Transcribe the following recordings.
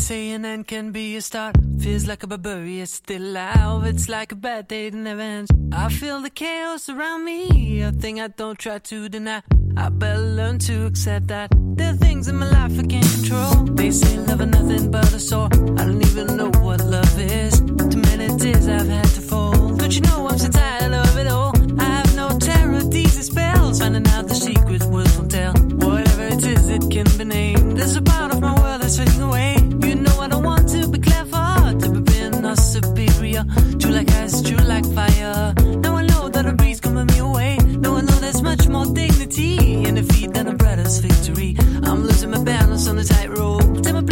Say an end can be a start. Feels like a barbarian still alive. It's like a bad day never ends. I feel the chaos around me. A thing I don't try to deny. I better learn to accept that there are things in my life I can't control. They say love is nothing but a sore. I don't even know what love is. Too many tears I've had to fold. But you know I'm so tired of it all. I have no terror, these spells. Finding out the secret words won't tell. Whatever it is, it can be named. There's a part of my world that's fading away. In defeat than a brother's victory. I'm losing my balance on the tightrope.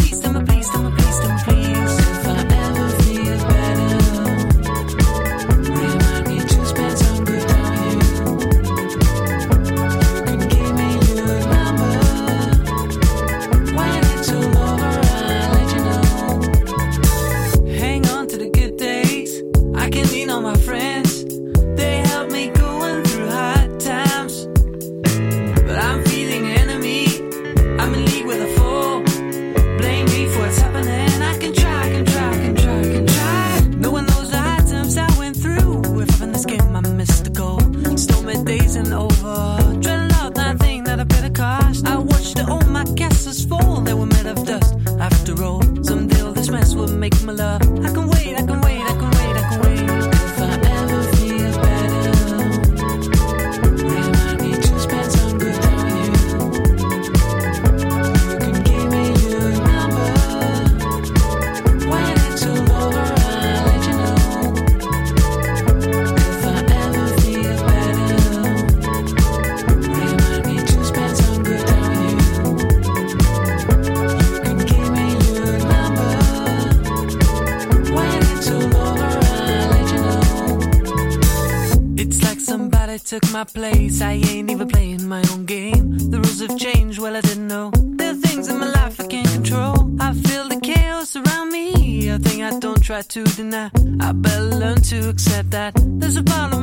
My place. I ain't even playing my own game. The rules have changed, well, I didn't know. There are things in my life I can't control. I feel the chaos around me. A thing I don't try to deny. I better learn to accept that. There's a part of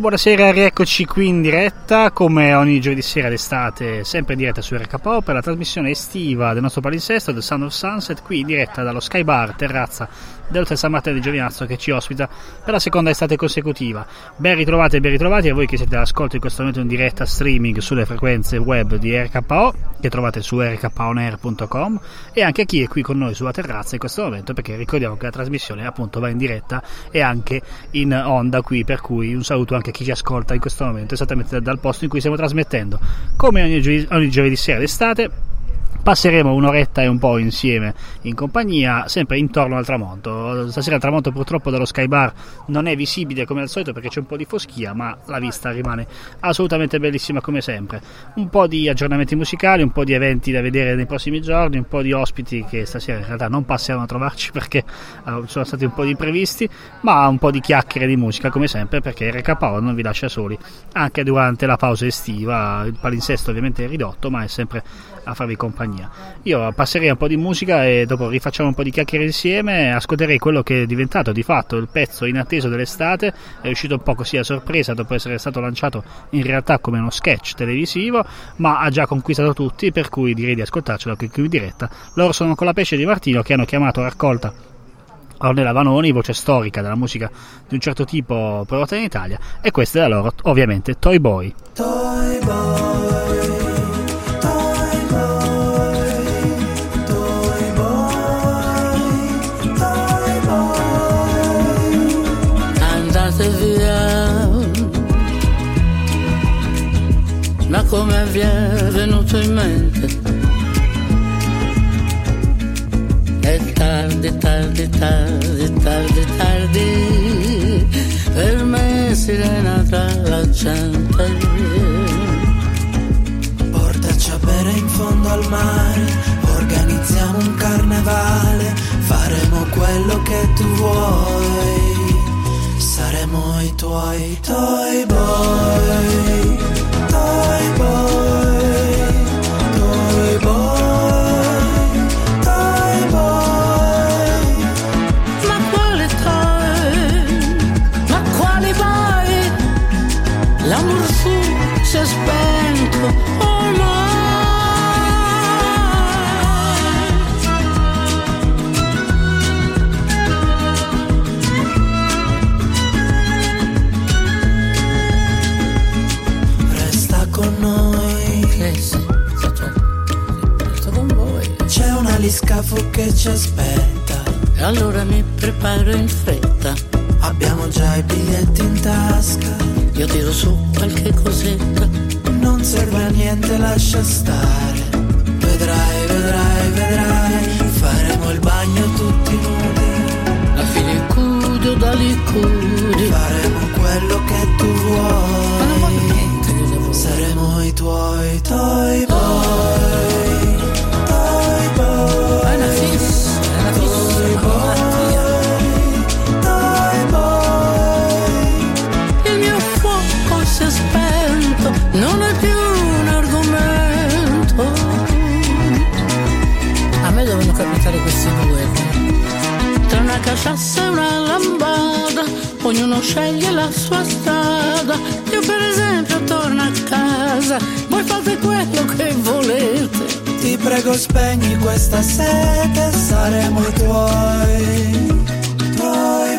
buonasera, rieccoci qui in diretta, come ogni giovedì sera d'estate, sempre in diretta su RKO per la trasmissione estiva del nostro palinsesto, The Sound of Sunset, qui in diretta dallo Sky Bar, terrazza dell'Hotel San Martino di Giovinazzo che ci ospita per la seconda estate consecutiva. Ben ritrovati e ben ritrovati a voi che siete all'ascolto in questo momento in diretta streaming sulle frequenze web di RKO che trovate su rkonair.com e anche a chi è qui con noi sulla terrazza in questo momento perché ricordiamo che la trasmissione appunto va in diretta e anche in onda qui per cui un saluto anche a chi ci ascolta in questo momento esattamente dal posto in cui stiamo trasmettendo come ogni, giovedì, ogni giovedì sera d'estate passeremo un'oretta e un po' insieme in compagnia, sempre intorno al tramonto. Stasera il tramonto purtroppo dallo Sky Bar non è visibile come al solito perché c'è un po' di foschia, ma la vista rimane assolutamente bellissima come sempre. Un po' di aggiornamenti musicali, un po' di eventi da vedere nei prossimi giorni, un po' di ospiti che stasera in realtà non passeranno a trovarci perché uh, sono stati un po' di imprevisti, ma un po' di chiacchiere di musica come sempre perché RKO non vi lascia soli anche durante la pausa estiva. Il palinsesto ovviamente è ridotto, ma è sempre a farvi compagnia. Io passerei un po' di musica e dopo rifacciamo un po' di chiacchiere insieme, ascolterei quello che è diventato di fatto il pezzo inatteso dell'estate, è uscito un po' così a sorpresa dopo essere stato lanciato in realtà come uno sketch televisivo, ma ha già conquistato tutti, per cui direi di ascoltarcelo qui in diretta. Loro sono con la pesce di Martino che hanno chiamato raccolta Ornella Vanoni, voce storica della musica di un certo tipo prodotta in Italia, e questa è la loro, ovviamente, Toy Boy. Toy Boy. Come vi è venuto in mente? È tardi, tardi, tardi, tardi, tardi, per me sirena tra la gente. Portaci a bere in fondo al mare, organizziamo un carnevale, faremo quello che tu vuoi, saremo i tuoi toy boy. Toy boy, ci aspetta. E allora mi preparo in fretta. Abbiamo già i biglietti in tasca, Io tiro su qualche cosetta. non serve a niente, lascia stare. Prego spegni questa sete, saremo i tuoi. Boy.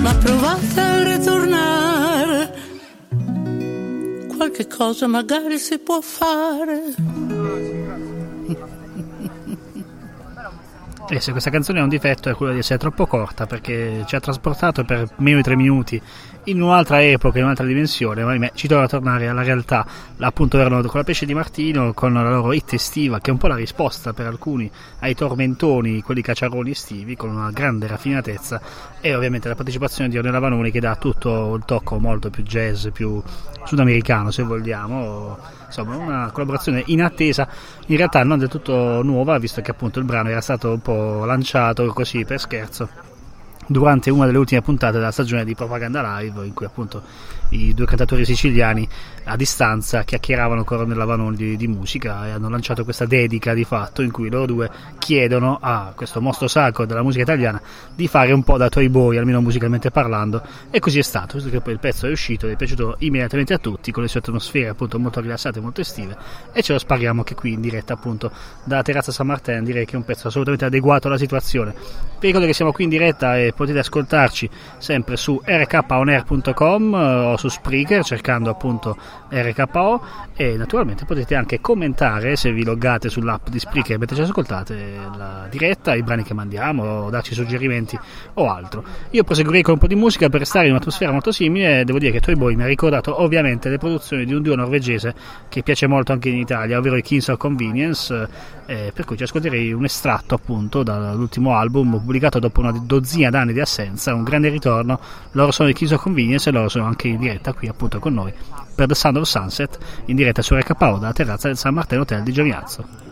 Ma provate a ritornare. Qualche cosa magari si può fare. E se questa canzone ha un difetto è quello di essere troppo corta perché ci ha trasportato per meno di tre minuti in un'altra epoca, in un'altra dimensione, ma ahimè, ci torna a tornare alla realtà. Appunto erano con la pesce di Martino, con la loro hit estiva, che è un po' la risposta per alcuni ai tormentoni, quelli cacciaroni estivi, con una grande raffinatezza, e ovviamente la partecipazione di Ornella Vanoni che dà tutto il tocco molto più jazz, più sudamericano se vogliamo. Insomma, una collaborazione in attesa, in realtà non del tutto nuova, visto che appunto il brano era stato un po' lanciato così per scherzo durante una delle ultime puntate della stagione di Propaganda Live, in cui appunto i due cantatori siciliani a distanza chiacchieravano ancora nella Vanoni di, di, musica e hanno lanciato questa dedica di fatto in cui loro due chiedono a questo mostro sacro della musica italiana di fare un po' da Toy Boy, almeno musicalmente parlando, e così è stato, visto che poi il pezzo è uscito, è piaciuto immediatamente a tutti, con le sue atmosfere appunto molto rilassate, molto estive, e ce lo spariamo che qui in diretta appunto dalla terrazza San Martin, direi che è un pezzo assolutamente adeguato alla situazione. Vi ricordo che siamo qui in diretta e potete ascoltarci sempre su rkonair.com su Spreaker cercando appunto RKO e naturalmente potete anche commentare se vi loggate sull'app di Spreaker mentre ci ascoltate la diretta, i brani che mandiamo darci suggerimenti o altro. Io proseguirei con un po' di musica per restare in un'atmosfera molto simile e devo dire che Toy Boy mi ha ricordato ovviamente le produzioni di un duo norvegese che piace molto anche in Italia, ovvero i Kings of Convenience, eh, per cui ci ascolterei un estratto appunto dall'ultimo album pubblicato dopo una dozzina d'anni di assenza, un grande ritorno, loro sono i Kings of Convenience e loro sono anche in diretta qui appunto con noi per The Sound of Sunset in diretta su RKO dalla terrazza del San Martino Hotel di Giovinazzo.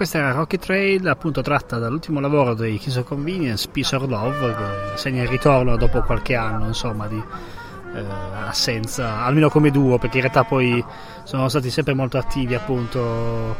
Questa era Rocket Trail, appunto tratta dall'ultimo lavoro dei Kiss of Convenience, Peace or Love, che segna il ritorno dopo qualche anno, insomma, di eh, assenza, almeno come duo, perché in realtà poi sono stati sempre molto attivi, appunto,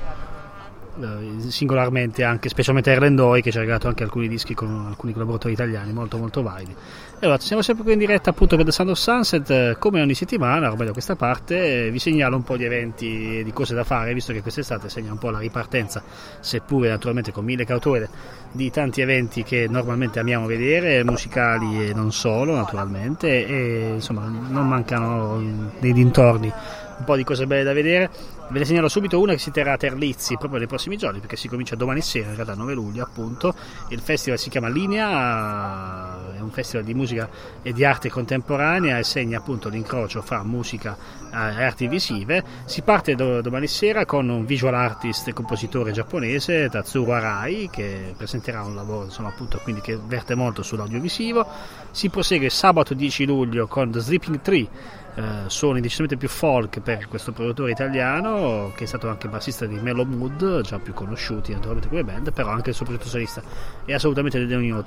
eh, singolarmente anche specialmente Erlendoi che ci ha regalato anche alcuni dischi con alcuni collaboratori italiani molto molto validi. E allora siamo sempre qui in diretta appunto per The Sound of Sunset. Eh, come ogni settimana ormai da questa parte eh, vi segnalo un po' di eventi e di cose da fare visto che quest'estate segna un po' la ripartenza seppure naturalmente con mille cautele di tanti eventi che normalmente amiamo vedere musicali e non solo naturalmente e insomma non mancano dei dintorni. Un po' di cose belle da vedere. Ve ne segnalo subito una che si terrà a Terlizzi proprio nei prossimi giorni perché si comincia domani sera, in realtà 9 luglio appunto. Il festival si chiama Linea, è un festival di musica e di arte contemporanea e segna appunto l'incrocio fra musica e arti visive. Si parte do- domani sera con un visual artist e compositore giapponese, Tatsuro Arai, che presenterà un lavoro insomma appunto quindi che verte molto sull'audiovisivo. Si prosegue sabato 10 luglio con The Sleeping Tree eh, suoni decisamente più folk per questo produttore italiano che è stato anche bassista di Mellow Mood, già più conosciuti naturalmente come band, però anche il suo progetto solista è assolutamente degno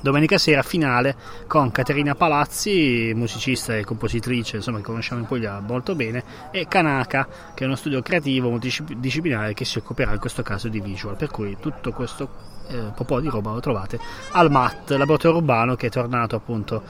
Domenica sera finale con Caterina Palazzi, musicista e compositrice, insomma che conosciamo in Puglia molto bene, e Kanaka, che è uno studio creativo multidisciplinare che si occuperà in questo caso di visual, per cui tutto questo eh, un po' di roba lo trovate al MAT, laboratorio urbano che è tornato appunto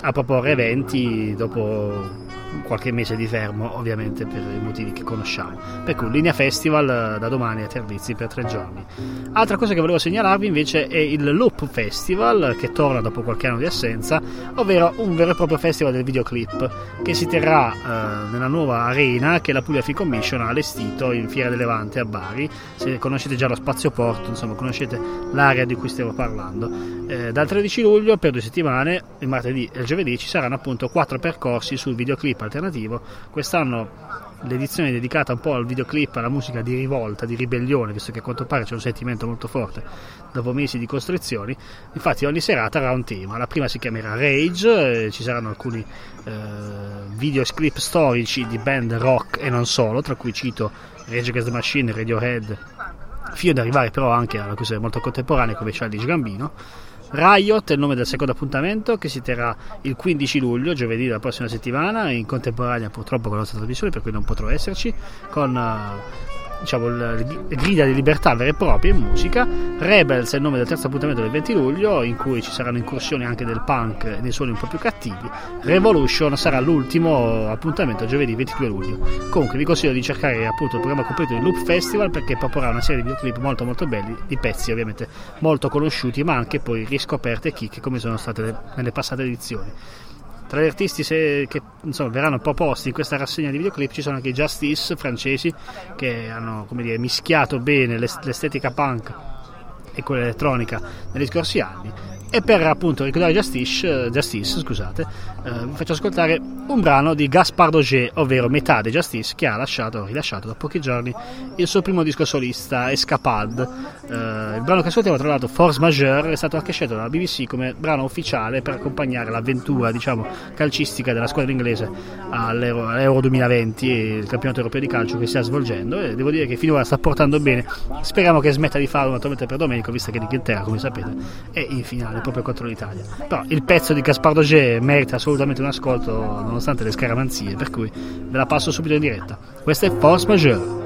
a proporre eventi dopo qualche mese di fermo ovviamente per i motivi che conosciamo. Per cui Linea Festival eh, da domani a Terlizzi per tre giorni. Altra cosa che volevo segnalarvi invece è il Loop Festival che torna dopo qualche anno di assenza ovvero un vero e proprio festival del videoclip che si terrà eh, nella nuova arena che la Puglia Film Commission ha allestito in Fiera del Levante a Bari. Se conoscete già lo spazio porto insomma conoscete l'area di cui stiamo parlando. Eh, dal 13 luglio per due settimane, il martedì e il giovedì, ci saranno appunto quattro percorsi sul videoclip alternativo. Quest'anno l'edizione è dedicata un po' al videoclip, alla musica di rivolta, di ribellione, visto che a quanto pare c'è un sentimento molto forte dopo mesi di costrizioni. Infatti ogni serata avrà un tema. La prima si chiamerà Rage, eh, ci saranno alcuni eh, videoclip storici di band rock e non solo, tra cui cito Rage Against the Machine, Radiohead, fino ad arrivare però anche alla cosa molto contemporanea come Childish Gambino. Riot è il nome del secondo appuntamento che si terrà il 15 luglio, giovedì della prossima settimana, in contemporanea purtroppo con la nostra trasmissione per cui non potrò esserci, con uh, diciamo, grida di libertà vere e proprie in musica. Rebels è il nome del terzo appuntamento del 20 luglio, in cui ci saranno incursioni anche del punk e dei suoni un po' più cattivi. Revolution sarà l'ultimo appuntamento giovedì 22 luglio. Comunque vi consiglio di cercare appunto il programma completo di Loop Festival perché proporrà una serie di videoclip molto molto belli, di pezzi ovviamente molto conosciuti, ma anche poi riscoperte chicche come sono state nelle passate edizioni. Tra gli artisti se, che insomma, verranno proposti in questa rassegna di videoclip ci sono anche i Justice francesi che hanno dire, mischiato bene l'estetica punk e quella elettronica negli scorsi anni e per appunto ricordare Justice, Justice scusate, eh, vi faccio ascoltare un brano di Gaspard Auger, ovvero metà di Justice, che ha lasciato, rilasciato da pochi giorni il suo primo disco solista, Escapade. Eh, il brano che ascoltiamo, tra l'altro, Force Majeure, è stato anche scelto dalla BBC come brano ufficiale per accompagnare l'avventura, diciamo, calcistica della squadra inglese all'Euro, all'Euro 2020, il campionato europeo di calcio che si sta svolgendo. E devo dire che finora sta portando bene. Speriamo che smetta di farlo naturalmente per Domenico, visto che l'Inghilterra, come sapete, è in finale proprio contro l'Italia. Però il pezzo di Gaspard Auger merita assolutamente un ascolto nonostante le scaramanzie, per cui ve la passo subito in diretta. Questa è Force Majeure.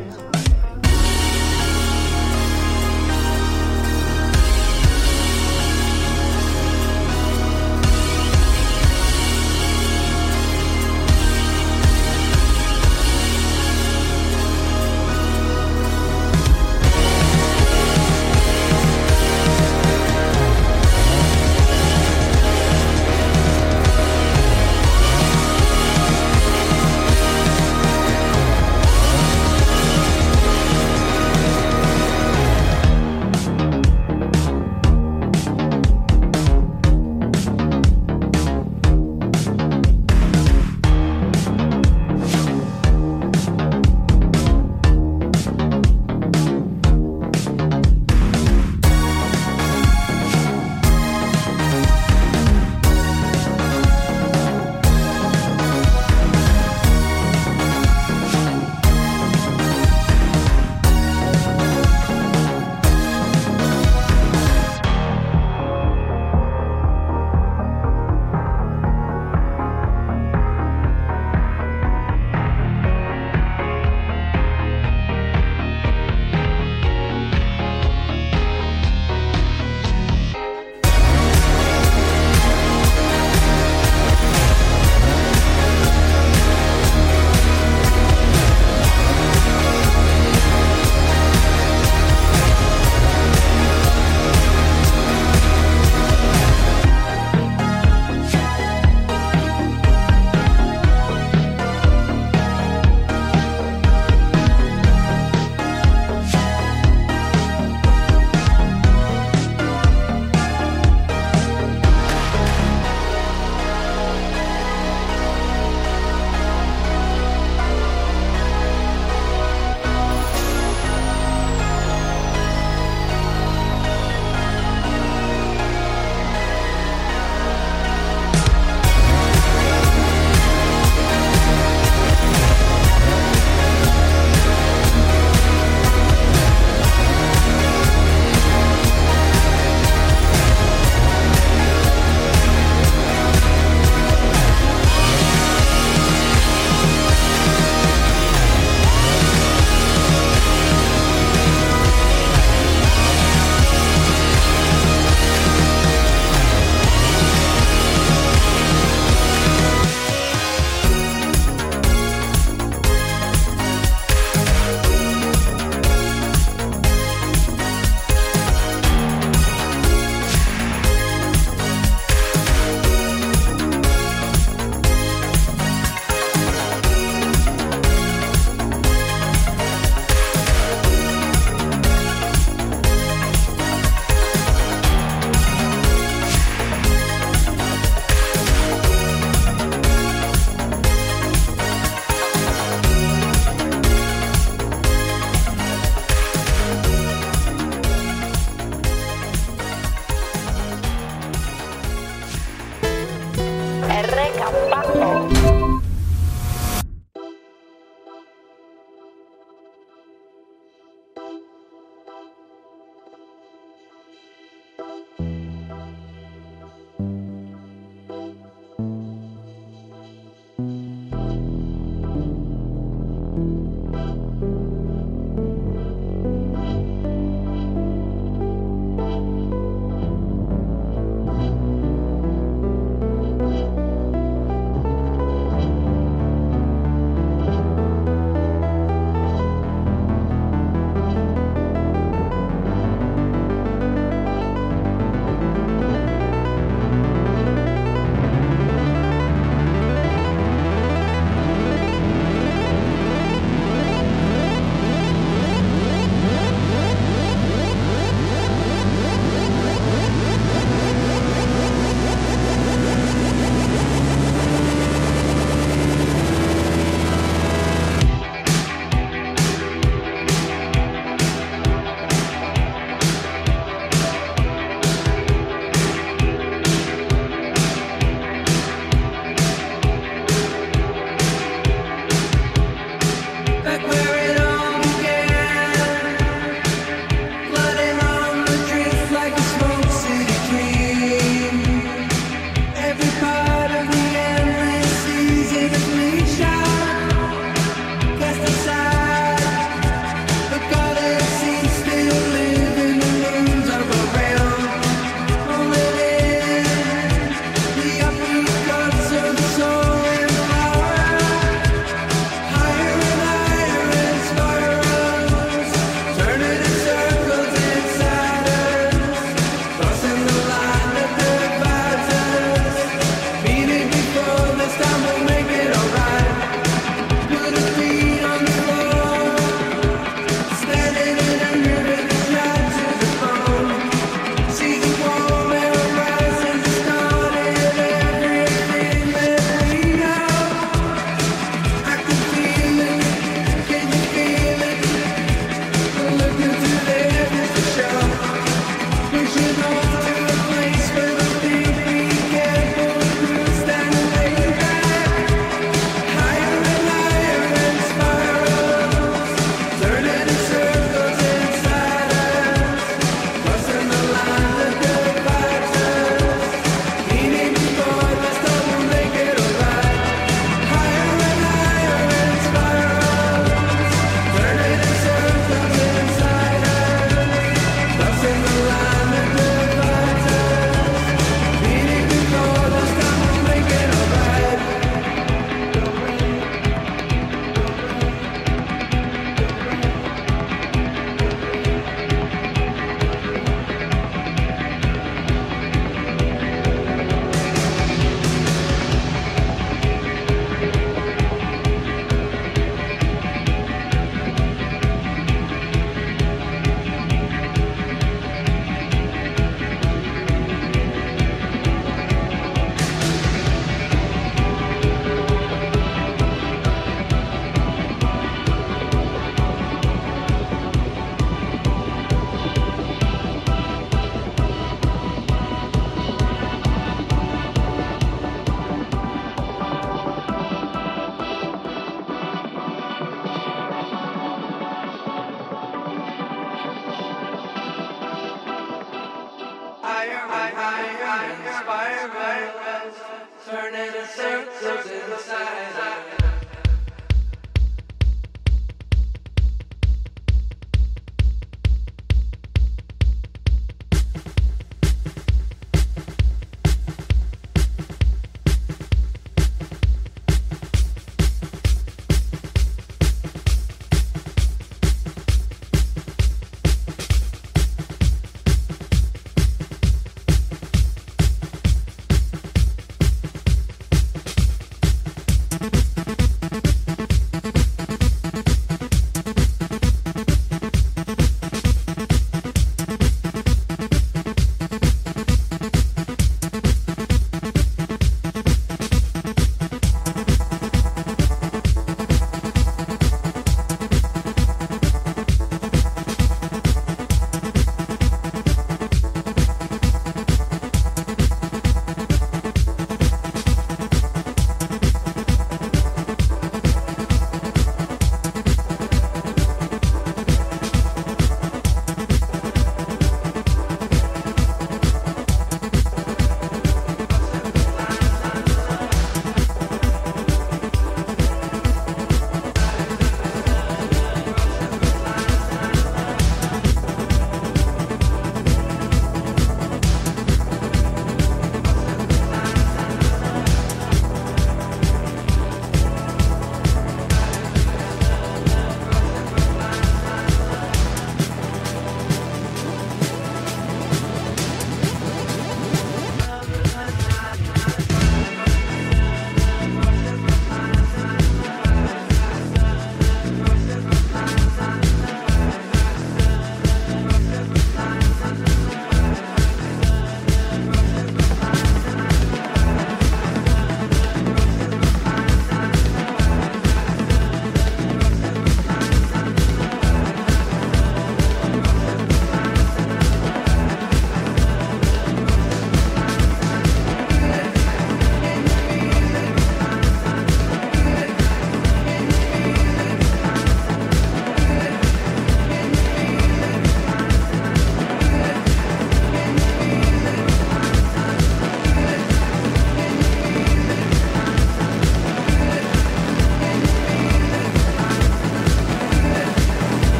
Bye.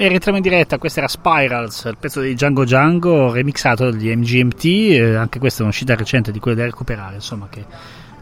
E rientriamo in diretta, questa era Spirals, il pezzo di Django Django remixato dagli MGMT, eh, anche questa è un'uscita recente di quelle da recuperare, insomma che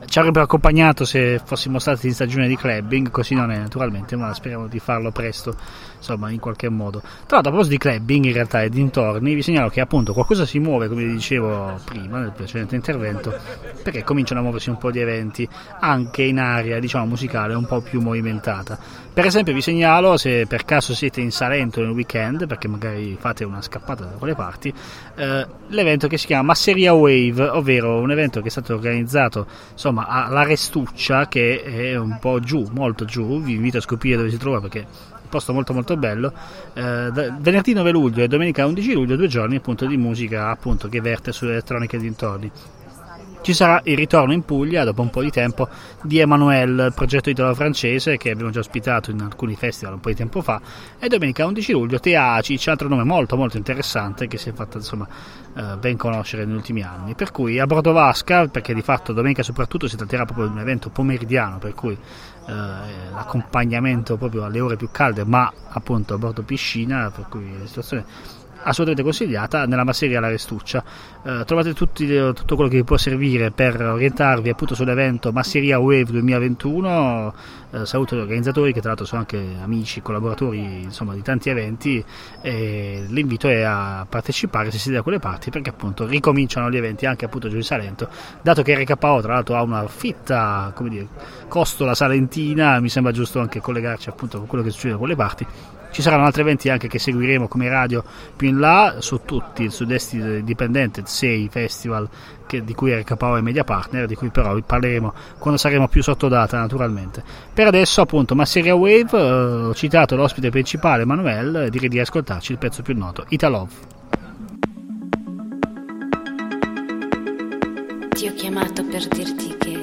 ci avrebbero accompagnato se fossimo stati in stagione di clubbing, così non è naturalmente, ma speriamo di farlo presto, insomma in qualche modo. Tra l'altro a proposito di clubbing in realtà e dintorni, vi segnalo che appunto qualcosa si muove, come vi dicevo prima nel precedente intervento, perché cominciano a muoversi un po' di eventi anche in area diciamo musicale un po' più movimentata. Per esempio vi segnalo se per caso siete in Salento nel weekend, perché magari fate una scappata da quelle parti, eh, l'evento che si chiama Masseria Wave, ovvero un evento che è stato organizzato insomma alla Restuccia che è un po' giù, molto giù, vi invito a scoprire dove si trova perché è un posto molto molto bello. Eh, venerdì 9 luglio e domenica 11 luglio, due giorni appunto di musica appunto che verte sull'elettronica e dintorni. Ci sarà il ritorno in Puglia dopo un po' di tempo di Emmanuel, il progetto italo-francese che abbiamo già ospitato in alcuni festival un po' di tempo fa. E domenica 11 luglio Teaci, c'è un altro nome molto molto interessante che si è fatto insomma eh, ben conoscere negli ultimi anni. Per cui a Bordo Vasca, perché di fatto domenica soprattutto si tratterà proprio di un evento pomeridiano, per cui eh, l'accompagnamento proprio alle ore più calde, ma appunto a bordo piscina, per cui la situazione assolutamente consigliata nella masseria alla Restuccia. Eh, trovate tutti, tutto quello che vi può servire per orientarvi appunto sull'evento Masseria Wave 2021. Eh, saluto gli organizzatori che tra l'altro sono anche amici, collaboratori insomma, di tanti eventi e l'invito è a partecipare se siete da quelle parti perché appunto ricominciano gli eventi anche appunto giù in Salento dato che RKO tra l'altro ha una fitta come dire, costola salentina mi sembra giusto anche collegarci appunto con quello che succede da quelle parti ci saranno altri eventi anche che seguiremo come radio più in là su tutti il Sud-Est Independent 6 Festival che- di cui RKO è media partner, di cui però parleremo quando saremo più sotto data naturalmente. Per adesso appunto Masseria Wave, eh, ho citato l'ospite principale Manuel, direi di ascoltarci il pezzo più noto, Italove. Ti ho chiamato per dirti che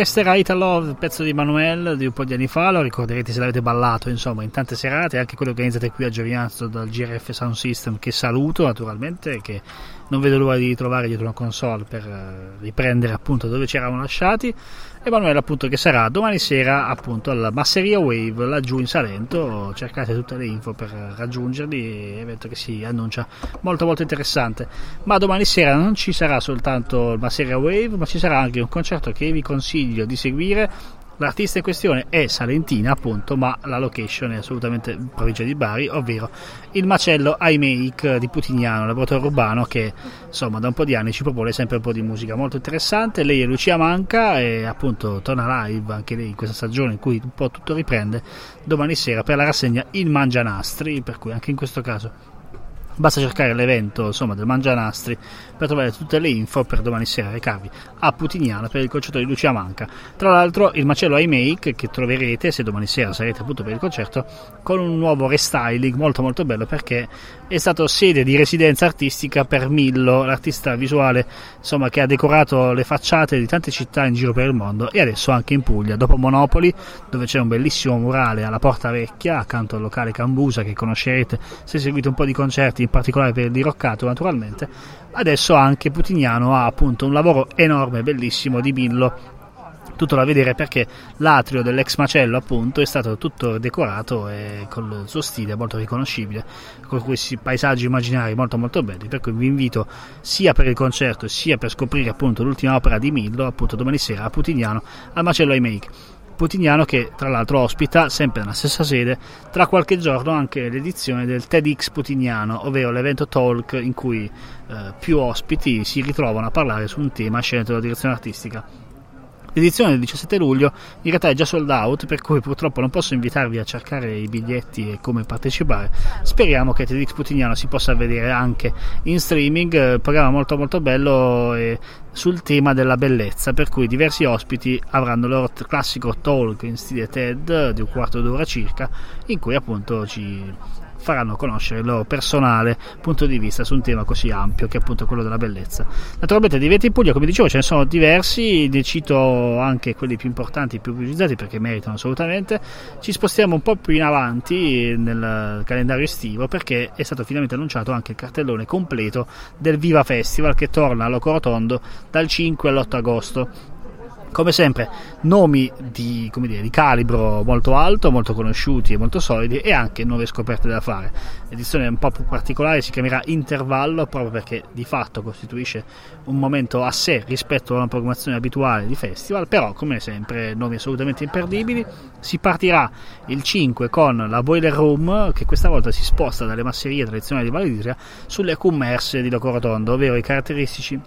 Questo era Ita Love, pezzo di Manuel di un po' di anni fa, lo ricorderete se l'avete ballato insomma in tante serate, anche quello organizzate qui a Giovinazzo dal GRF Sound System, che saluto naturalmente, che non vedo l'ora di ritrovare dietro una console per eh, riprendere appunto dove ci eravamo lasciati. Emanuele appunto che sarà domani sera appunto alla Masseria Wave laggiù in Salento, cercate tutte le info per raggiungerli, evento che si annuncia molto molto interessante. Ma domani sera non ci sarà soltanto il Masseria Wave, ma ci sarà anche un concerto che vi consiglio di seguire. L'artista in questione è salentina appunto, ma la location è assolutamente in provincia di Bari, ovvero il macello iMake di Putignano, laboratorio urbano che insomma da un po' di anni ci propone sempre un po' di musica molto interessante. Lei è Lucia Manca e appunto torna live anche lei in questa stagione in cui un po' tutto riprende domani sera per la rassegna Il Mangianastri, per cui anche in questo caso Basta cercare l'evento insomma, del Mangianastri per trovare tutte le info per domani sera recarvi a Putignano per il concerto di Lucia Manca. Tra l'altro il macello iMake che troverete se domani sera sarete appunto per il concerto con un nuovo restyling molto molto bello perché è stato sede di residenza artistica per Millo, l'artista visuale insomma, che ha decorato le facciate di tante città in giro per il mondo e adesso anche in Puglia. Dopo Monopoli dove c'è un bellissimo murale alla Porta Vecchia accanto al locale Cambusa che conoscerete se seguite un po' di concerti in particolare per il diroccato naturalmente adesso anche Putignano ha appunto un lavoro enorme bellissimo di Millo tutto da vedere perché l'atrio dell'ex macello appunto è stato tutto decorato e con il suo stile molto riconoscibile con questi paesaggi immaginari molto molto belli per cui vi invito sia per il concerto sia per scoprire appunto l'ultima opera di Millo appunto domani sera a Putignano al macello iMake Putignano che tra l'altro ospita sempre nella stessa sede tra qualche giorno anche l'edizione del TEDx Putignano ovvero l'evento talk in cui eh, più ospiti si ritrovano a parlare su un tema scelto dalla direzione artistica L'edizione del 17 luglio in realtà è già sold out, per cui purtroppo non posso invitarvi a cercare i biglietti e come partecipare. Speriamo che TEDx Putignano si possa vedere anche in streaming, eh, programma molto molto bello e sul tema della bellezza, per cui diversi ospiti avranno il loro classico talk in stile TED di un quarto d'ora circa, in cui appunto ci faranno conoscere il loro personale punto di vista su un tema così ampio che è appunto quello della bellezza. Naturalmente di eventi in Puglia, come dicevo, ce ne sono diversi, ne cito anche quelli più importanti, più pubblicizzati perché meritano assolutamente. Ci spostiamo un po' più in avanti nel calendario estivo perché è stato finalmente annunciato anche il cartellone completo del Viva Festival che torna a Loco Rotondo dal 5 all'8 agosto come sempre nomi di, dire, di, calibro molto alto, molto conosciuti e molto solidi e anche nuove scoperte da fare. L'edizione un po' più particolare si chiamerà Intervallo proprio perché di fatto costituisce un momento a sé rispetto a una programmazione abituale di festival, però come sempre nomi assolutamente imperdibili. Si partirà il 5 con la Boiler Room che questa volta si sposta dalle masserie tradizionali di Valle d'Itria sulle commerse di Loco Rotondo, ovvero i caratteristici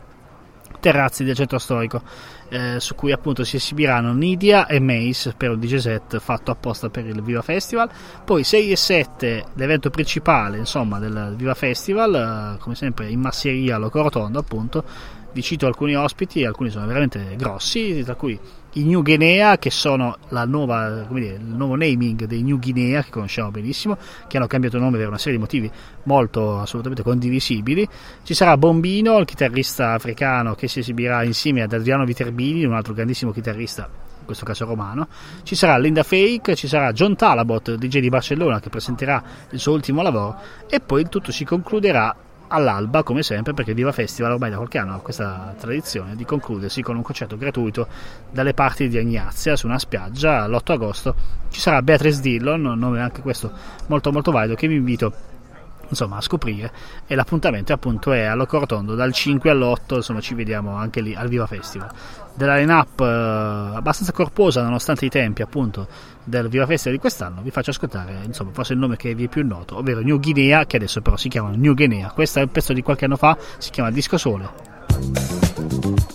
terrazzi del centro storico, eh, su cui appunto si esibiranno Nidia e Mace per un DJ set fatto apposta per il Viva Festival. Poi 6 e 7 l'evento principale, insomma, del Viva Festival, eh, come sempre in masseria Loco Rotondo, appunto. Vi cito alcuni ospiti, alcuni sono veramente grossi, tra cui i New Guinea, che sono nuova, dire, il nuovo naming dei New Guinea, che conosciamo benissimo, che hanno cambiato nome per una serie di motivi molto assolutamente condivisibili. Ci sarà Bombino, il chitarrista africano, che si esibirà insieme ad Adriano Viterbini, un altro grandissimo chitarrista in questo caso romano. Ci sarà Linda Fake, ci sarà John Talabot, DJ di Barcellona, che presenterà il suo ultimo lavoro, e poi il tutto si concluderà all'alba, come sempre, perché Viva Festival ormai da qualche anno ha questa tradizione di concludersi con un concerto gratuito dalle parti di Agnazia su una spiaggia l'8 agosto. Ci sarà Beatrice Dillon, nome anche questo molto molto valido, che vi invito insomma a scoprire. E l'appuntamento appunto è allo Cortondo dal 5 all'8 insomma ci vediamo anche lì al Viva Festival. Della line-up eh, abbastanza corposa nonostante i tempi appunto del Viva Festival di quest'anno vi faccio ascoltare insomma forse il nome che vi è più noto ovvero New Guinea che adesso però si chiama New Guinea. Questo è un pezzo di qualche anno fa si chiama Disco Sole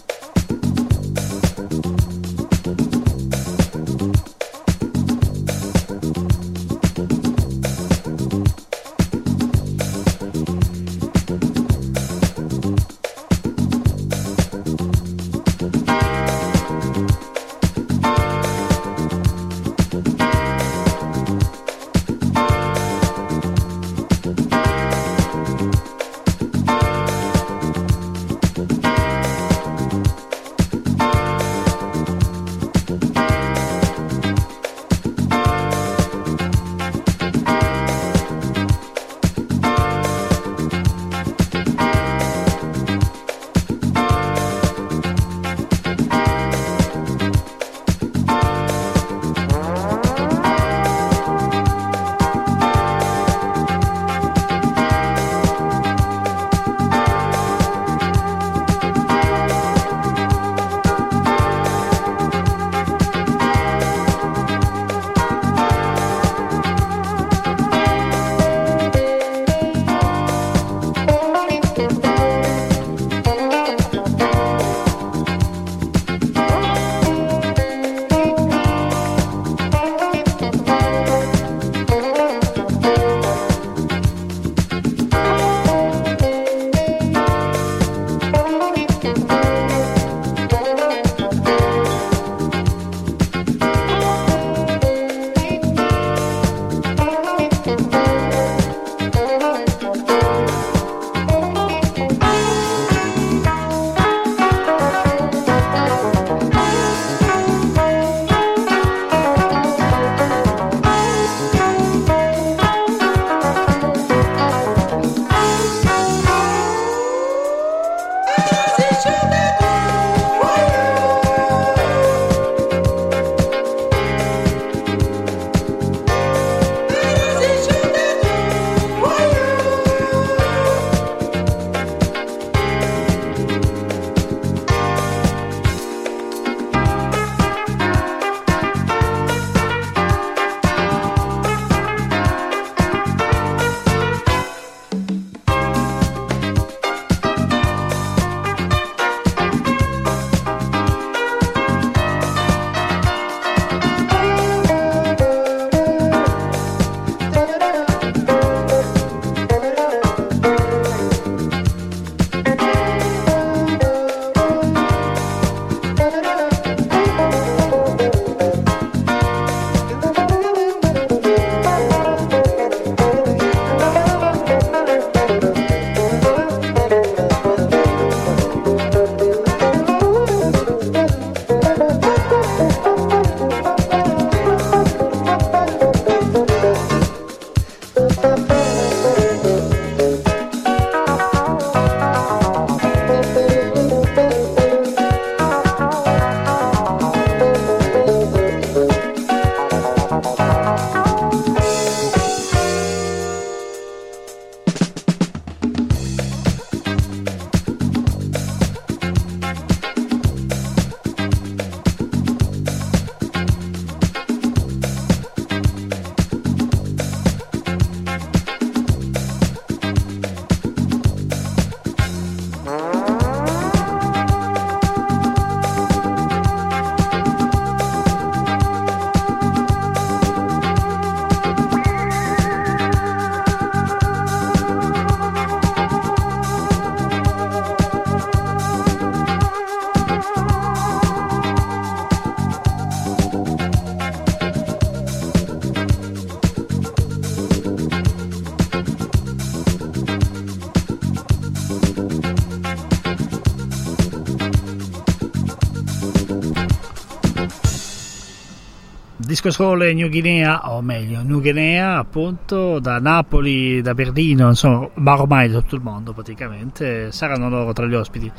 disco sole New Guinea, o meglio, New Guinea, appunto, da Napoli, da Berlino, insomma, ma ormai da tutto il mondo praticamente, saranno loro tra gli ospiti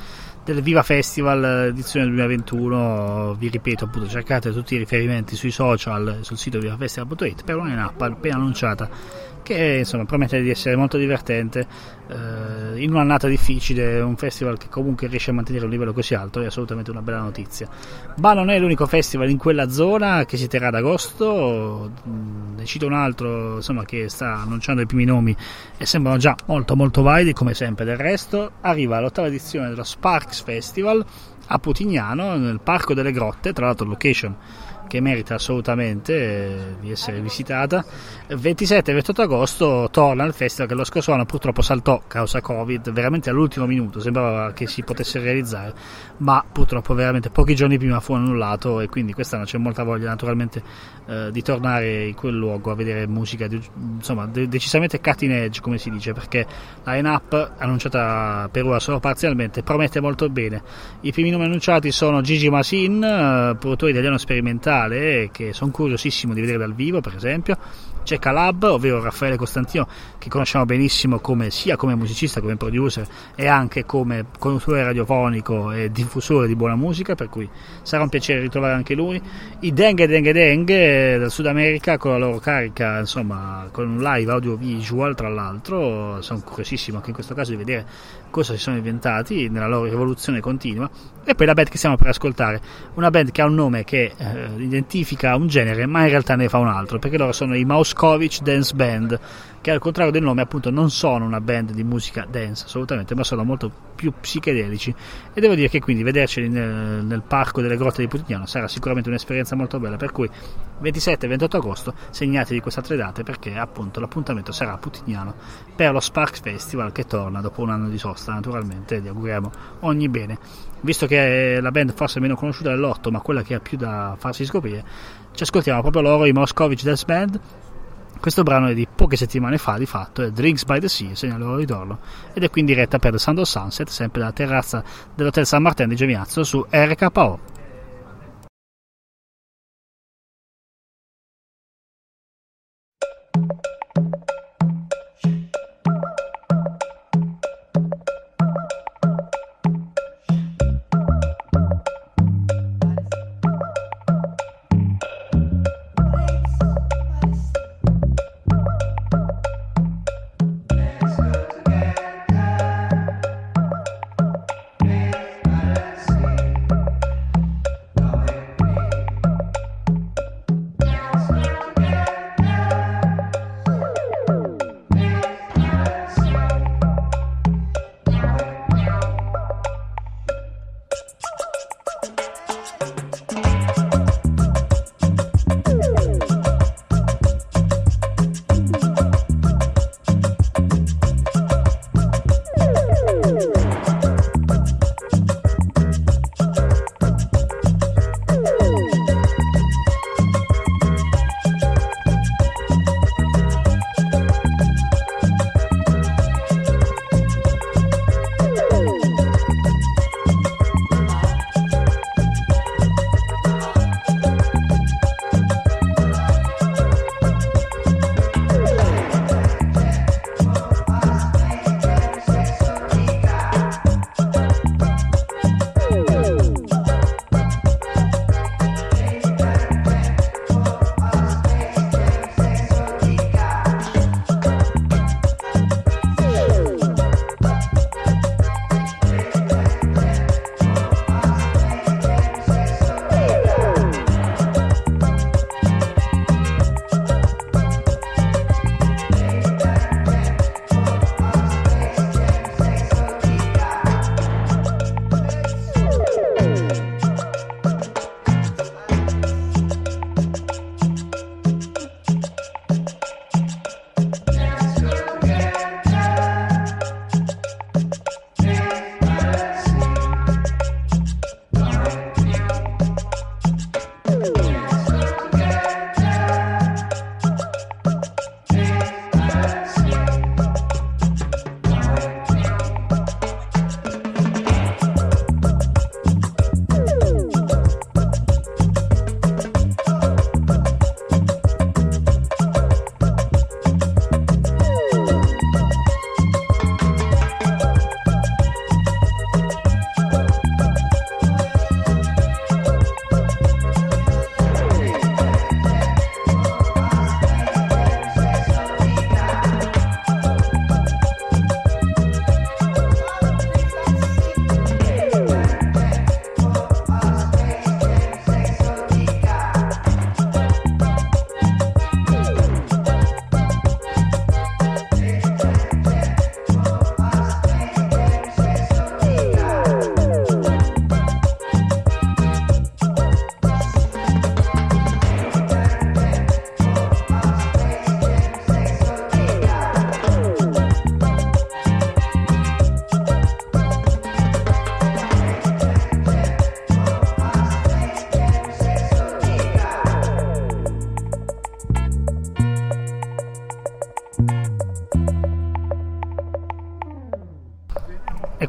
del Viva Festival edizione 2021. Vi ripeto, appunto, cercate tutti i riferimenti sui social, sul sito vivafestival.it per una app appena annunciata che insomma promette di essere molto divertente eh, in un'annata difficile, un festival che comunque riesce a mantenere un livello così alto è assolutamente una bella notizia. Ma non è l'unico festival in quella zona che si terrà ad agosto, Mm, ne cito un altro insomma, che sta annunciando i primi nomi e sembrano già molto molto validi come sempre del resto. Arriva l'ottava edizione dello Sparks Festival a Putignano nel Parco delle Grotte, tra l'altro location che merita assolutamente eh, di essere visitata. 27 e 28 agosto torna il festival che lo scorso anno purtroppo saltò causa Covid, veramente all'ultimo minuto, sembrava che si potesse realizzare, ma purtroppo veramente pochi giorni prima fu annullato e quindi quest'anno c'è molta voglia naturalmente eh, di tornare in quel luogo a vedere musica di- insomma de- decisamente cutting edge come si dice perché la line-up annunciata per ora solo parzialmente promette molto bene i primi nomi annunciati sono Gigi Masin eh, produttore italiano sperimentale che sono curiosissimo di vedere dal vivo per esempio c'è Calab, ovvero Raffaele Costantino, che conosciamo benissimo come, sia come musicista, come producer e anche come conduttore radiofonico e diffusore di buona musica, per cui sarà un piacere ritrovare anche lui. I Dengue Dengue Dengue del Sud America con la loro carica, insomma, con un live audiovisual tra l'altro, sono curiosissimo anche in questo caso di vedere cosa si sono inventati nella loro evoluzione continua. E poi la band che stiamo per ascoltare, una band che ha un nome che eh, identifica un genere, ma in realtà ne fa un altro, perché loro sono i Mauskovic Dance Band, che al contrario del nome appunto non sono una band di musica dance assolutamente, ma sono molto più psichedelici e devo dire che quindi vederceli nel, nel parco delle grotte di Putignano sarà sicuramente un'esperienza molto bella, per cui 27 e 28 agosto segnatevi queste tre date perché appunto l'appuntamento sarà a Putignano per lo Sparks Festival che torna dopo un anno di sosta naturalmente gli auguriamo ogni bene. Visto che è la band forse meno conosciuta dell'otto ma quella che ha più da farsi scoprire, ci ascoltiamo proprio loro, i Moscovic Dance Band questo brano è di poche settimane fa, di fatto, è Drinks by the Sea, segna il loro ritorno, ed è quindi diretta per The Sound of Sunset, sempre dalla terrazza dell'Hotel San Martin di Gemiazzo su RKO.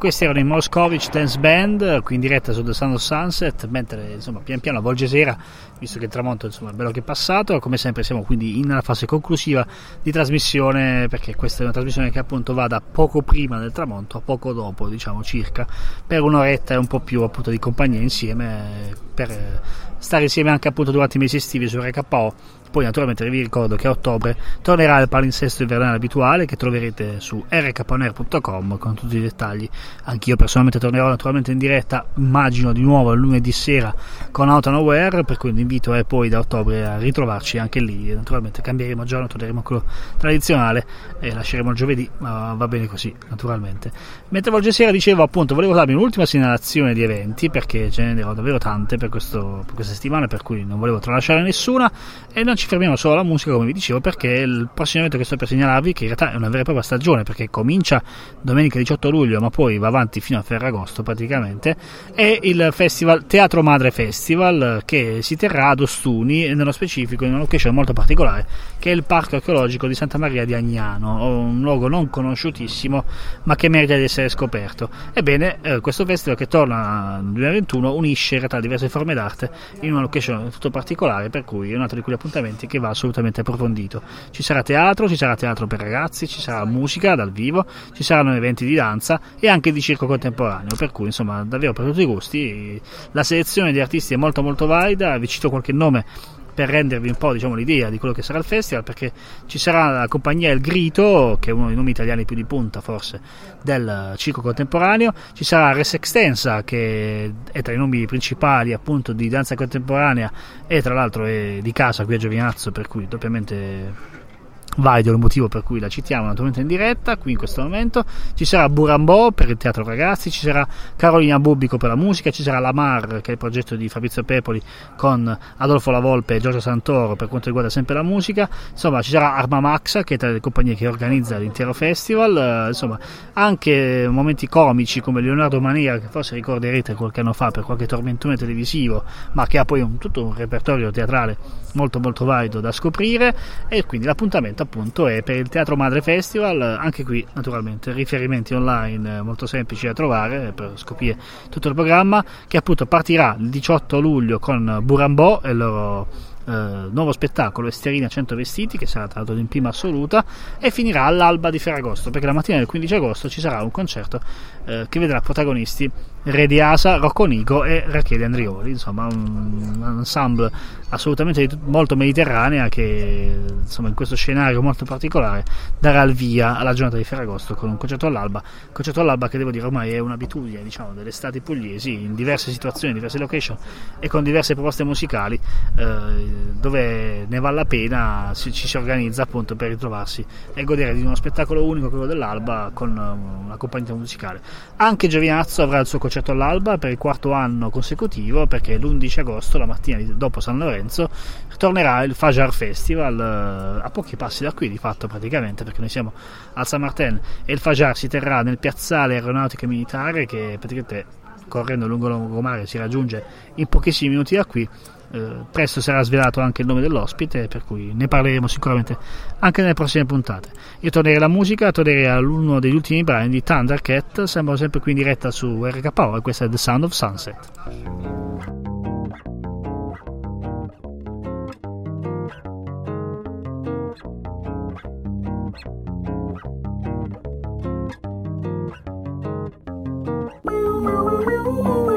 Questi erano i Moscovich Dance Band, qui in diretta su The Sound of Sunset, mentre insomma pian piano volge sera, visto che il tramonto insomma è bello che è passato, come sempre siamo quindi in una fase conclusiva di trasmissione, perché questa è una trasmissione che appunto va da poco prima del tramonto a poco dopo, diciamo circa, per un'oretta e un po' più appunto di compagnia insieme, per stare insieme anche appunto durante i mesi estivi su RKO poi naturalmente vi ricordo che a ottobre tornerà il palinsesto invernale abituale che troverete su rkponer.com con tutti i dettagli. Anch'io personalmente tornerò naturalmente in diretta, immagino di nuovo lunedì sera con Out on Aware, per cui l'invito è poi da ottobre a ritrovarci anche lì. Naturalmente cambieremo giorno, torneremo a quello tradizionale e lasceremo il giovedì, ma va bene così naturalmente. Mentre volge sera dicevo appunto volevo darvi un'ultima segnalazione di eventi perché ce ne ho davvero tante per, questo, per questa settimana per cui non volevo tralasciare nessuna e non ci fermiamo solo alla musica, come vi dicevo, perché il prossimo evento che sto per segnalarvi, che in realtà è una vera e propria stagione, perché comincia domenica 18 luglio, ma poi va avanti fino a Ferragosto praticamente, è il festival Teatro Madre Festival, che si terrà ad Ostuni, nello specifico in una location molto particolare, che è il Parco Archeologico di Santa Maria di Agnano, un luogo non conosciutissimo, ma che merita di essere scoperto. Ebbene, eh, questo festival che torna nel 2021 unisce in realtà diverse forme d'arte in una location tutto particolare, per cui è un altro di quegli appuntamenti che va assolutamente approfondito. Ci sarà teatro, ci sarà teatro per ragazzi, ci sarà musica dal vivo, ci saranno eventi di danza e anche di circo contemporaneo, per cui insomma davvero per tutti i gusti la selezione di artisti è molto molto valida, vi cito qualche nome per rendervi un po' diciamo, l'idea di quello che sarà il festival, perché ci sarà la compagnia El Grito, che è uno dei nomi italiani più di punta forse del circo contemporaneo, ci sarà Res Extensa, che è tra i nomi principali appunto di danza contemporanea e tra l'altro è di casa qui a Giovinazzo, per cui doppiamente valido il motivo per cui la citiamo naturalmente in diretta qui in questo momento. Ci sarà Burambò per il teatro ragazzi ci sarà Carolina Bubbico per la musica ci sarà Lamar che è il progetto di Fabrizio Pepoli con Adolfo Lavolpe e Giorgio Santoro per quanto riguarda sempre la musica. Insomma ci sarà Arma Maxa che è tra le compagnie che organizza l'intero festival. Eh, insomma anche momenti comici come Leonardo Mania che forse ricorderete qualche anno fa per qualche tormentone televisivo ma che ha poi un, tutto un repertorio teatrale molto molto valido da scoprire. E quindi l'appuntamento appunto è per il Teatro Madre Festival, anche qui naturalmente riferimenti online molto semplici da trovare per scoprire tutto il programma che appunto partirà il 18 luglio con Burambò e loro eh, nuovo spettacolo Esterina 100 vestiti che sarà tra l'altro in prima assoluta e finirà all'alba di Ferragosto perché la mattina del 15 agosto ci sarà un concerto eh, che vedrà protagonisti Re di Asa, Rocco Nico e Rachele Andrioli. Insomma un, un ensemble assolutamente molto mediterranea che insomma in questo scenario molto particolare darà il via alla giornata di Ferragosto con un concerto all'alba. Concerto all'alba che devo dire ormai è un'abitudine diciamo delle estati pugliesi in diverse situazioni, in diverse location e con diverse proposte musicali eh, dove ne vale la pena si, ci si organizza appunto per ritrovarsi e godere di uno spettacolo unico quello dell'alba con una compagnia musicale. Anche Giovinazzo avrà il suo concerto all'alba per il quarto anno consecutivo perché l'11 agosto la mattina dopo San Lorenzo tornerà il Fajar Festival eh, a pochi passi da qui di fatto praticamente perché noi siamo al San Martin e il Fajar si terrà nel piazzale aeronautica militare che praticamente correndo lungo il lungomare si raggiunge in pochissimi minuti da qui eh, presto sarà svelato anche il nome dell'ospite, per cui ne parleremo sicuramente anche nelle prossime puntate. Io tornerei alla musica, tornerei all'uno degli ultimi brani di Thundercat, siamo sempre qui in diretta su RKO e questo è The Sound of Sunset. After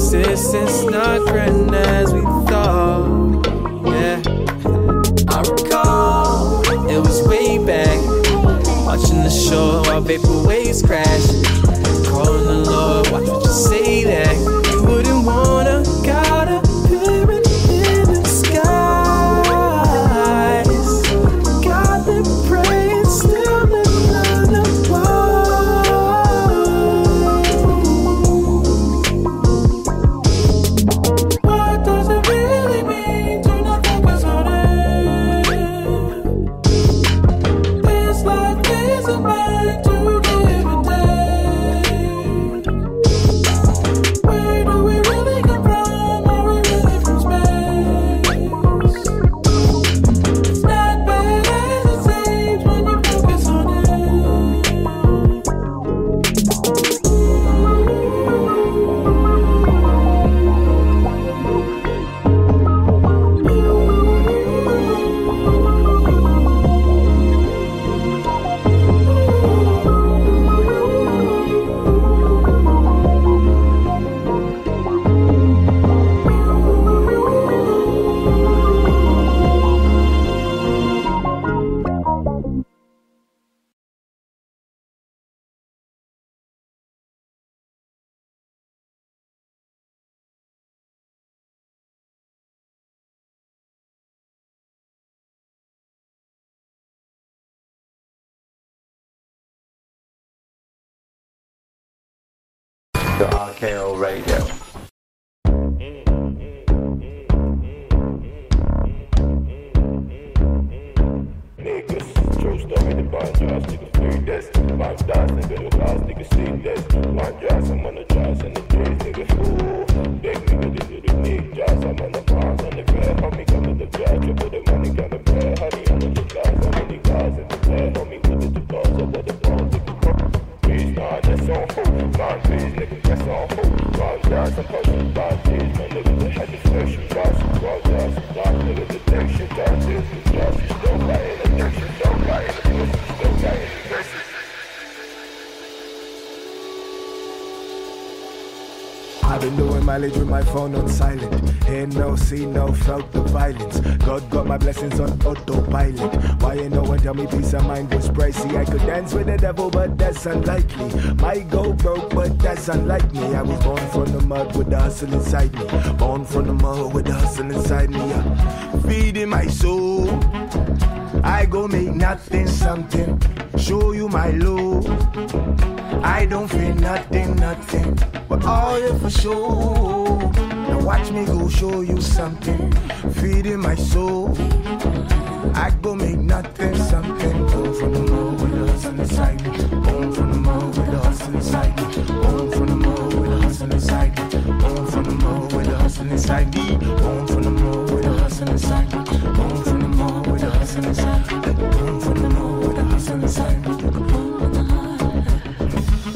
mean our existence not grand as we thought? Yeah. I recall it was way back. Watching the shore while vapor waves crash. Calling the Lord, watch what you say The RKO Radio. Devil, but that's unlikely. Might go broke, but that's unlike me. I was born from the mud with the hustle inside me. Born from the mud with the hustle inside me. Yeah. Feeding my soul. I go make nothing something. Show you my love. I don't feel nothing, nothing. But all here for sure. Now watch me go show you something. Feeding my soul. I go make nothing something. The with hustle inside me. The with hustle inside me. The with hustle inside me. The with hustle inside me. The with hustle inside me. The with hustle inside me.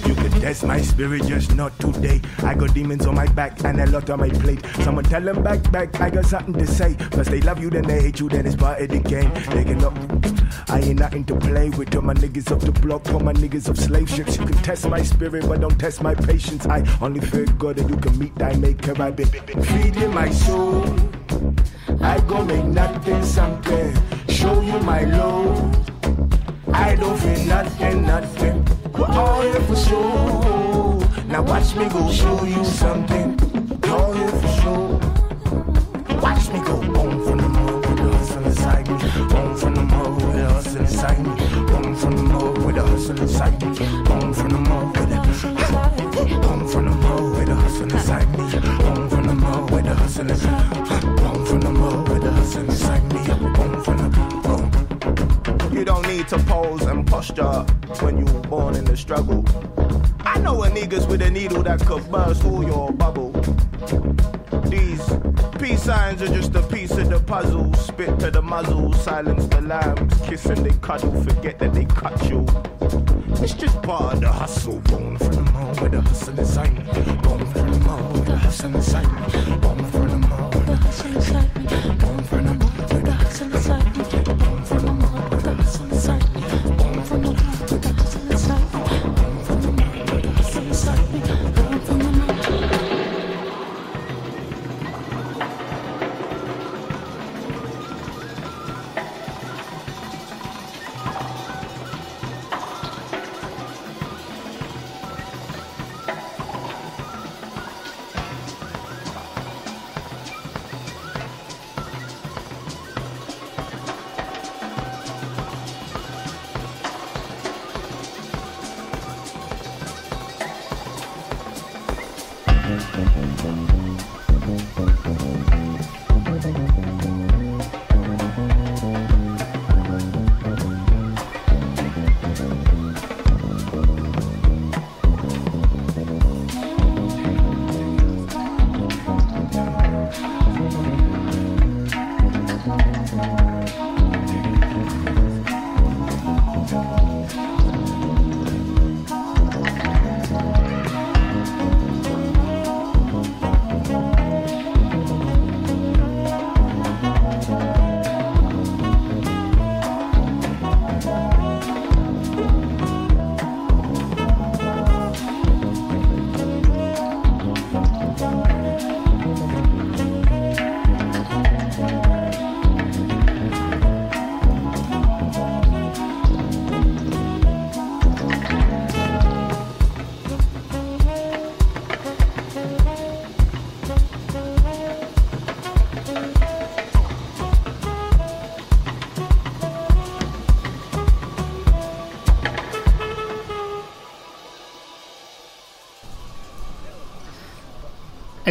You can test my spirit, just not today. I got demons on my back and a lot on my plate. Someone tell them back, back, I got something to say. First they love you, then they hate you, then it's part of the game. They can up. I ain't nothing to play with. All my niggas off the block, all my niggas off slave ships. You can test my spirit, but don't test my patience. I only fear God that you can meet thy maker. I've been feeding my soul. I go make nothing something. Show you my love. I don't feel nothing, nothing. We're all here for show. Now watch me go show you something. All here for show. Watch me go home hustle inside me. Home from the mud with the hustle inside me. Home from the mud with the Home from the mud with the hustle inside me. Home from the mud with the hustle inside me. Home from the mud with the hustle inside me. Home from the home. You don't need to pose and posture when you were born in the struggle. I know a niggas with a needle that could burst all your bubble. These peace signs are just a piece of the puzzle. Spit to the muzzle, silence the lambs, kiss and they cuddle, forget that they cut you. It's just part of the hustle. Born from the mall with the hustle is me. Born from the mall with the hustle me. Born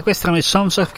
E questi erano i Songs of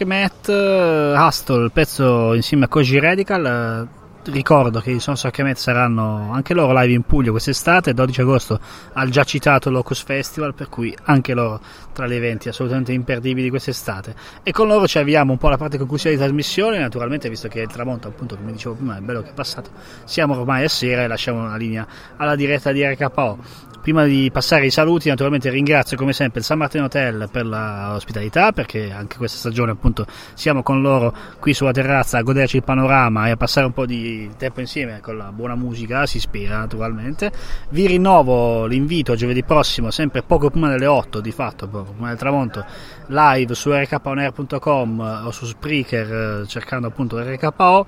uh, Hustle, il pezzo insieme a Koji Radical. Uh, ricordo che i Sons of Kemet saranno anche loro live in Puglia quest'estate, 12 agosto al già citato Locus Festival, per cui anche loro tra gli eventi assolutamente imperdibili quest'estate. E con loro ci avviamo un po' alla parte conclusione di trasmissione, naturalmente visto che il tramonto, appunto come dicevo prima, è bello che è passato, siamo ormai a sera e lasciamo la linea alla diretta di RKO. Prima di passare ai saluti, naturalmente ringrazio come sempre il San Martino Hotel per l'ospitalità, perché anche questa stagione appunto siamo con loro qui sulla terrazza a goderci il panorama e a passare un po' di tempo insieme con la buona musica, si ispira naturalmente. Vi rinnovo l'invito a giovedì prossimo, sempre poco prima delle 8 di fatto, poco prima del tramonto, live su rkonair.com o su Spreaker eh, cercando appunto RKO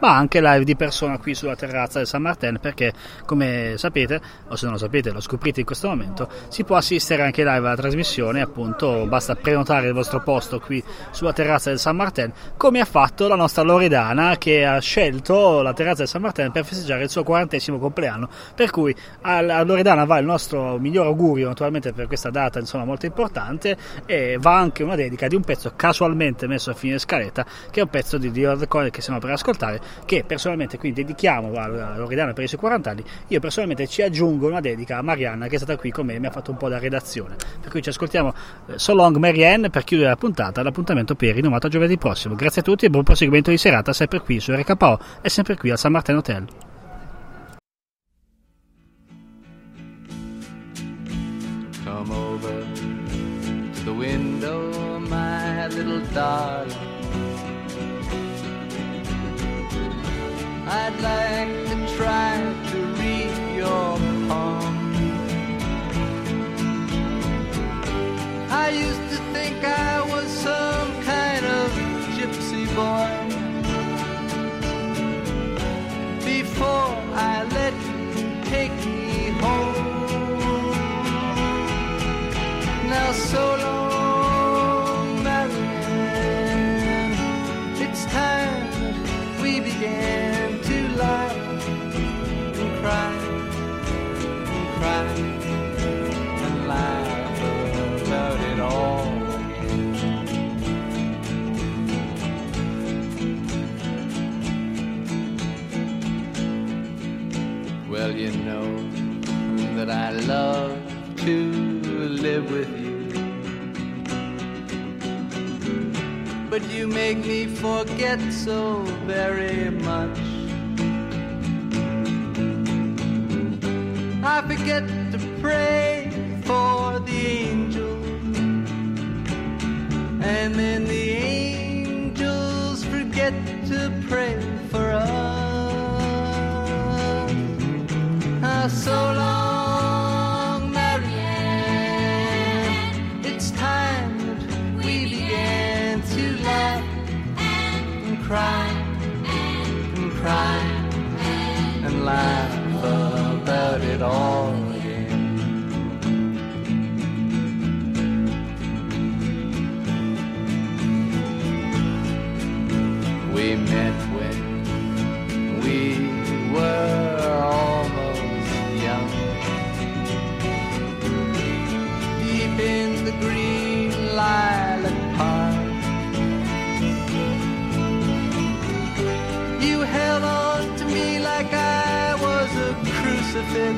ma anche live di persona qui sulla terrazza del San Martin perché come sapete o se non lo sapete lo scoprite in questo momento si può assistere anche live alla trasmissione appunto basta prenotare il vostro posto qui sulla terrazza del San Martin come ha fatto la nostra Loredana che ha scelto la terrazza del San Martin per festeggiare il suo quarantesimo compleanno per cui a Loredana va il nostro miglior augurio naturalmente per questa data insomma molto importante e va anche una dedica di un pezzo casualmente messo a fine scaletta che è un pezzo di Dio che stiamo per ascoltare che personalmente qui dedichiamo a Loredana per i suoi 40 anni, io personalmente ci aggiungo una dedica a Marianna che è stata qui con me e mi ha fatto un po' da redazione. Per cui ci ascoltiamo eh, So Long Marianne per chiudere la puntata, l'appuntamento per rinomato a giovedì prossimo. Grazie a tutti e buon proseguimento di serata sempre qui su RKO e sempre qui al San Martin Hotel. Come over to the window, my little darling. I'd like to try to read your palm. I used to think I was some kind of gypsy boy. Before I let you take me home. Now so long, Well, you know that I love to live with you. But you make me forget so very much. I forget to pray for the angels, and then the angels forget to pray for us. Ah, so long, Marianne. It's time that we began to laugh and cry and cry and laugh benefit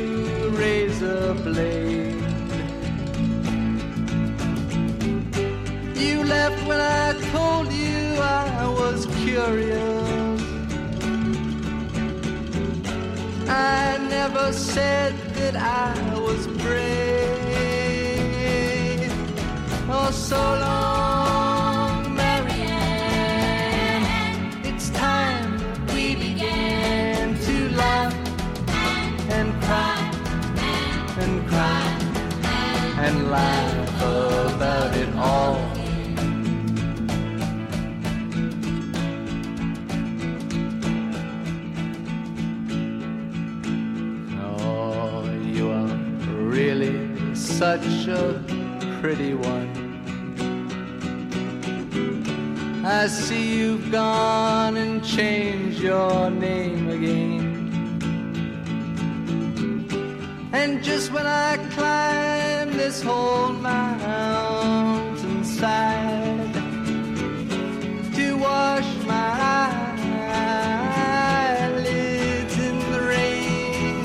blade. You left when I told you I was curious. I never said that I was brave. Oh, so long, laugh about it all. Oh, you are really such a pretty one. I see you've gone and changed your name again. And just when I climb this whole mountainside to wash my eyelids in the rain,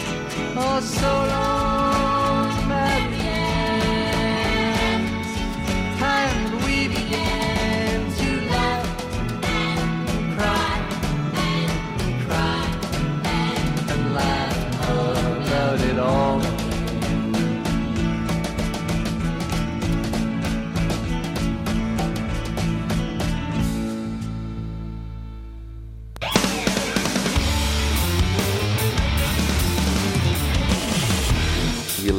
oh, so